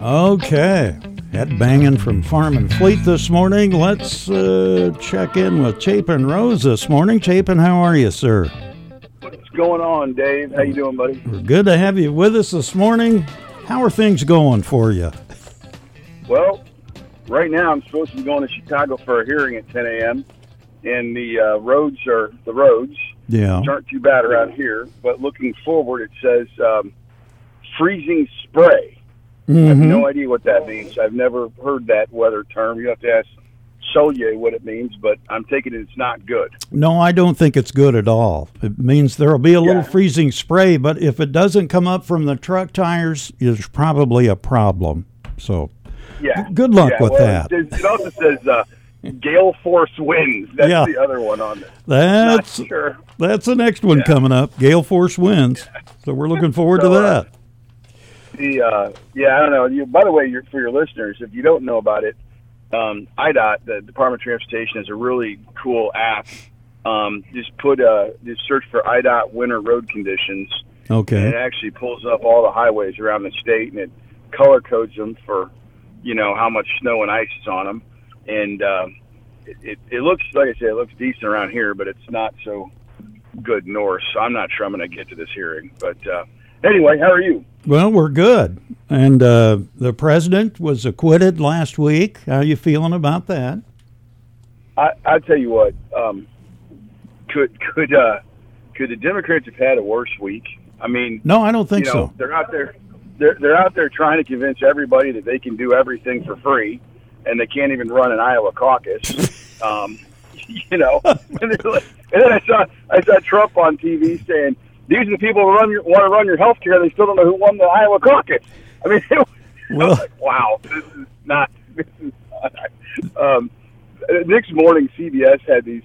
Okay. Head banging from Farm and Fleet this morning. Let's uh, check in with Chapin Rose this morning. Chapin, how are you, sir? What's going on, Dave? How you doing, buddy? We're good to have you with us this morning. How are things going for you? Well, right now I'm supposed to be going to Chicago for a hearing at 10 a.m. and the uh, roads are the roads, Yeah. which aren't too bad around here. But looking forward, it says um, freezing spray. I have no idea what that means. I've never heard that weather term. You have to ask Solye what it means, but I'm taking it it's not good. No, I don't think it's good at all. It means there will be a little freezing spray, but if it doesn't come up from the truck tires, it's probably a problem. So, Yeah. Good luck Yeah, with well, that. It, it also says uh, gale force winds. That's Yeah. the other one on there. that's sure. that's the next one coming up. Gale force winds. So we're looking forward to So, uh, that. The uh, yeah, I don't know. You, by the way, for your listeners, if you don't know about it, um, IDOT, the Department of Transportation, is a really cool app. Um, just put uh, just search for IDOT winter road conditions, Okay. and it actually pulls up all the highways around the state, and it color codes them for you know how much snow and ice is on them, and um, it, it, it looks like I said, it looks decent around here, but it's not so good north. So I'm not sure I'm going to get to this hearing, but uh, anyway, how are you? Well, we're good. And uh, the president was acquitted last week. How are you feeling about that? I I tell you what, um, could could uh, could the Democrats have had a worse week? I mean, No, I don't think you know, so. they're out there, they're they're out there trying to convince everybody that they can do everything for free, and they can't even run an Iowa caucus. um, you know, and, like- and then I saw I saw Trump on TV saying these are the people who run your, want to run your health care. They still don't know who won the Iowa caucus. I mean, it was, I was like, wow, this is not. This is not. Um, next morning, CBS had these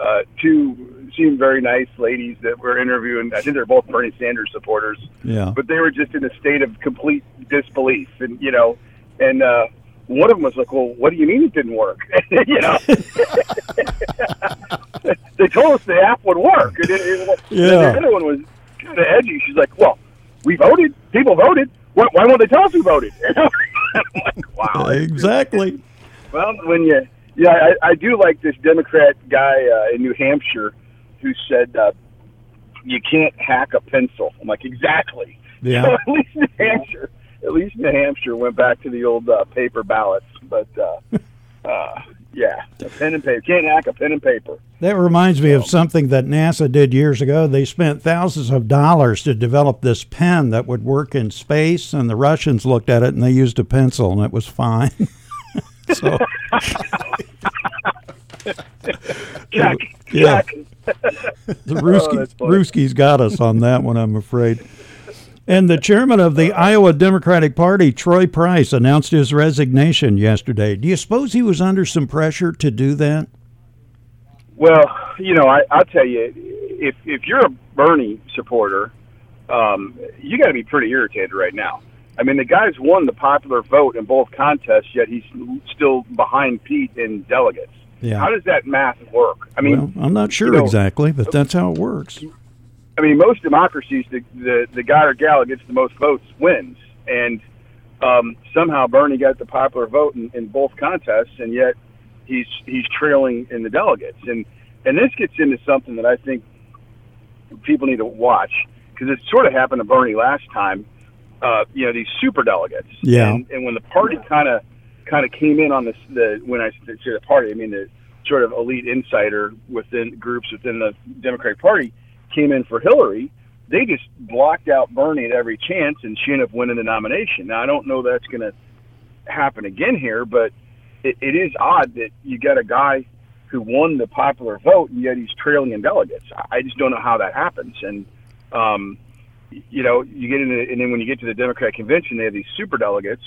uh, two seemed very nice ladies that were interviewing. I think they're both Bernie Sanders supporters, Yeah. but they were just in a state of complete disbelief, and you know, and uh, one of them was like, "Well, what do you mean it didn't work?" you know, they told us the app would work, and, it, it, Yeah. the other one was kind of edgy. She's like, "Well, we voted. People voted. Why, why won't they tell us who voted?" I'm like, "Wow." Exactly. Well, when you, yeah, I, I do like this Democrat guy uh, in New Hampshire who said uh, you can't hack a pencil. I'm like, exactly. Yeah. So at least New Hampshire, least New Hampshire went back to the old uh, paper ballots, but uh, uh, yeah, a pen and paper can't hack a pen and paper. That reminds me of something that NASA did years ago. They spent thousands of dollars to develop this pen that would work in space, and the Russians looked at it and they used a pencil, and it was fine. so, Check, Yeah. check. the Ruskies, Oh. Ruskies got us on that one, I'm afraid. And the chairman of the Iowa Democratic Party, Troy Price, announced his resignation yesterday. Do you suppose he was under some pressure to do that? Well, you know, I, I'll tell you, if if you're a Bernie supporter, um, you got to be pretty irritated right now. I mean, the guy's won the popular vote in both contests, yet he's still behind Pete in delegates. Yeah. How does that math work? I mean, well, I'm not sure you know- exactly, but that's how it works. I mean, most democracies, the, the the guy or gal that gets the most votes wins, and um, somehow Bernie got the popular vote in, in both contests, and yet he's he's trailing in the delegates, and and this gets into something that I think people need to watch because it sort of happened to Bernie last time. Uh, you know, these super delegates, Yeah. and, and when the party kind of kind of came in on this, the when I say the party, I mean the sort of elite insider within groups within the Democratic Party came in for Hillary, they just blocked out Bernie at every chance, and she ended up winning the nomination. Now I don't know that's going to happen again here, but it, it is odd that you got a guy who won the popular vote and yet he's trailing in delegates. I just don't know how that happens. And um, you know, you get into, and then when you get to the Democrat convention, they have these super delegates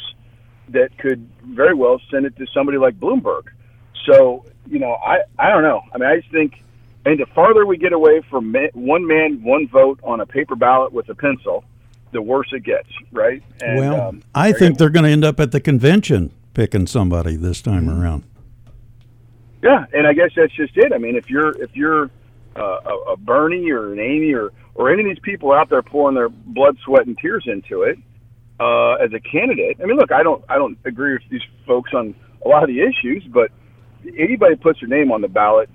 that could very well send it to somebody like Bloomberg. So you know, I I don't know. I mean, I just think. And the farther we get away from one man, one vote on a paper ballot with a pencil, the worse it gets, right? And, well, um, I think they're going to end up at the convention picking somebody this time Mm-hmm. around. Yeah, and I guess that's just it. I mean, if you're if you're uh, a, a Bernie or an Amy or or any of these people out there pouring their blood, sweat, and tears into it, uh, as a candidate. I mean, look, I don't I don't agree with these folks on a lot of the issues, but anybody puts their name on the ballot,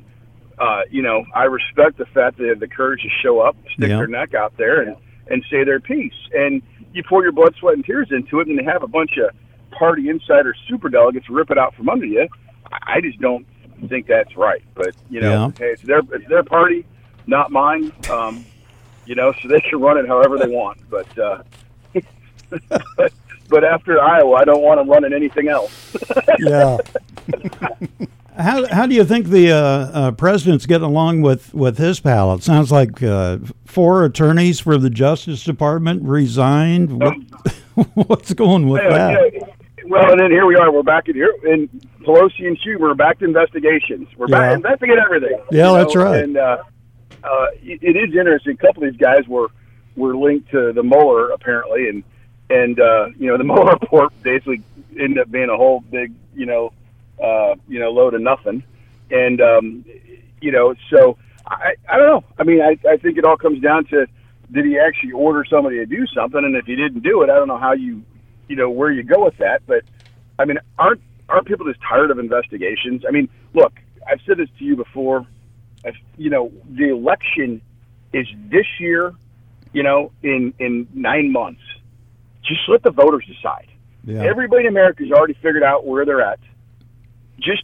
uh, you know, I respect the fact that they have the courage to show up, stick Yeah. their neck out there, and and say their piece. And you pour your blood, sweat, and tears into it, and they have a bunch of party insider super delegates rip it out from under you. I I just don't think that's right. But you know, Yeah. hey, it's their it's their party, not mine. Um, you know, so they can run it however they want. But uh, but, but after Iowa, I don't want them running anything else. Yeah. how how do you think the uh, uh, president's getting along with with his pal? It sounds like uh, four attorneys for the Justice Department resigned. What, what's going with that? Well, and then here we are. We're back in here, and Pelosi and Schumer are back to investigations. We're Yeah. back investigate everything. Yeah, that's right. And uh, uh, it, it is interesting. A couple of these guys were were linked to the Mueller apparently, and and uh, you know the Mueller report basically ended up being a whole big you know uh, you know load of nothing, and um, you know so I I don't know. I mean I I think it all comes down to did he actually order somebody to do something, and if he didn't do it, I don't know how you you know where you go with that. But I mean, aren't aren't people just tired of investigations? I mean, look, I've said this to you before. I've, you know, the election is this year. You know, in in nine months, just let the voters decide. Yeah. Everybody in America has already figured out where they're at. Just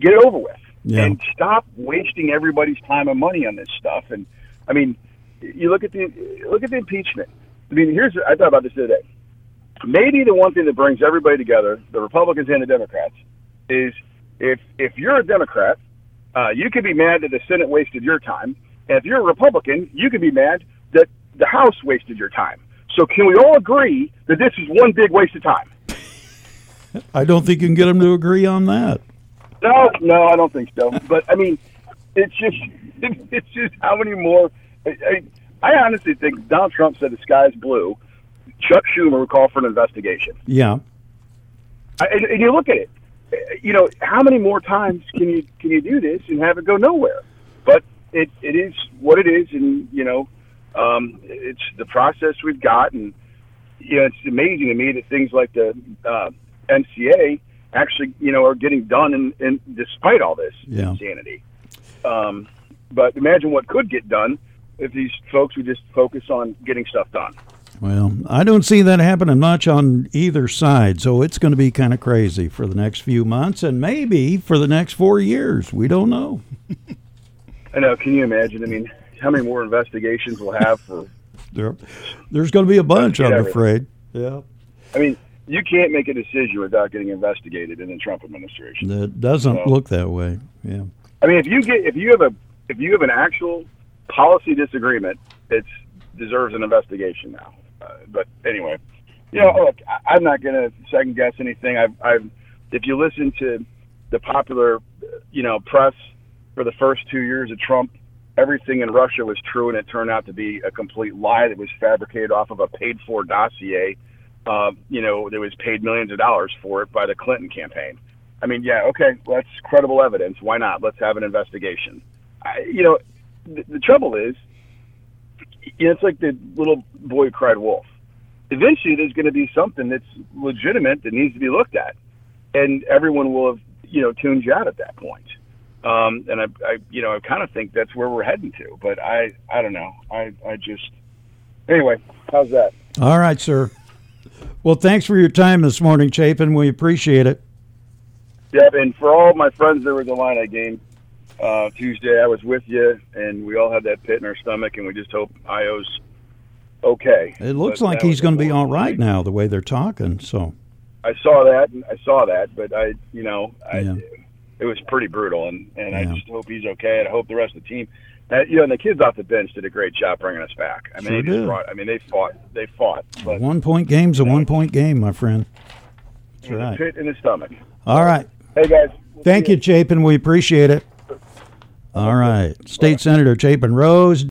get it over with Yeah. and stop wasting everybody's time and money on this stuff. And I mean, you look at the look at the impeachment. I mean, here's I thought about this the other day. Maybe the one thing that brings everybody together, the Republicans and the Democrats, is if if you're a Democrat, uh, you can be mad that the Senate wasted your time, and if you're a Republican, you can be mad that the House wasted your time. So can we all agree that this is one big waste of time? I don't think you can get them to agree on that. No, no, I don't think so. But I mean, it's just it's just how many more. I, I, I honestly think Donald Trump said the sky's blue. Chuck Schumer would call for an investigation. Yeah. I, and, and you look at it. You know, how many more times can you can you do this and have it go nowhere? But it it is what it is, and you know, um, it's the process we've got, and you know, it's amazing to me that things like the uh, NCA actually, you know, are getting done, and, and despite all this Yeah. insanity. Um, but imagine what could get done if these folks would just focus on getting stuff done. Well, I don't see that happening much on either side, so it's going to be kind of crazy for the next few months and maybe for the next four years. We don't know. I know. Can you imagine? I mean, how many more investigations we'll have for There, there's going to be a bunch, I'm afraid. Yeah. I mean, you can't make a decision without getting investigated in the Trump administration. That doesn't No. look that way. Yeah. I mean, if you get if you have a if you have an actual policy disagreement, it deserves an investigation now. Uh, but anyway, you know, look, I, I'm not going to second guess anything. I've, I've if you listen to the popular, you know, press for the first two years of Trump, everything in Russia was true, and it turned out to be a complete lie that was fabricated off of a paid-for dossier. Uh, you know, that was paid millions of dollars for it by the Clinton campaign. I mean, yeah, okay, well, that's credible evidence. Why not? Let's have an investigation. I, you know, the, the trouble is, you know, it's like the little boy cried wolf. Eventually, there's going to be something that's legitimate that needs to be looked at, and everyone will have, you know, tuned you out at that point. Um, and I, I, you know, I kind of think that's where we're heading to. But I, I don't know. I, I just, anyway, how's that? All right, sir. Well, thanks for your time this morning, Chapin. We appreciate it. Yeah, and for all my friends there was a Illini game uh, Tuesday, I was with you, and we all had that pit in our stomach, and we just hope Ayo's okay. It looks But like he's going to be all right now, the way they're talking. So, I saw that, and I saw that, but I, you know, I, Yeah. It was pretty brutal, and and I just hope he's okay, and I hope the rest of the team. Uh, you know, and the kids off the bench did a great job bringing us back. I mean, Sure they just did. brought. I mean, they fought. They fought, but one point game's a one point game, my friend. That's it was a right. pit in the stomach. All right. Hey guys, we'll Thank you, Chapin. We appreciate it. All right. State Senator Chapin Rose.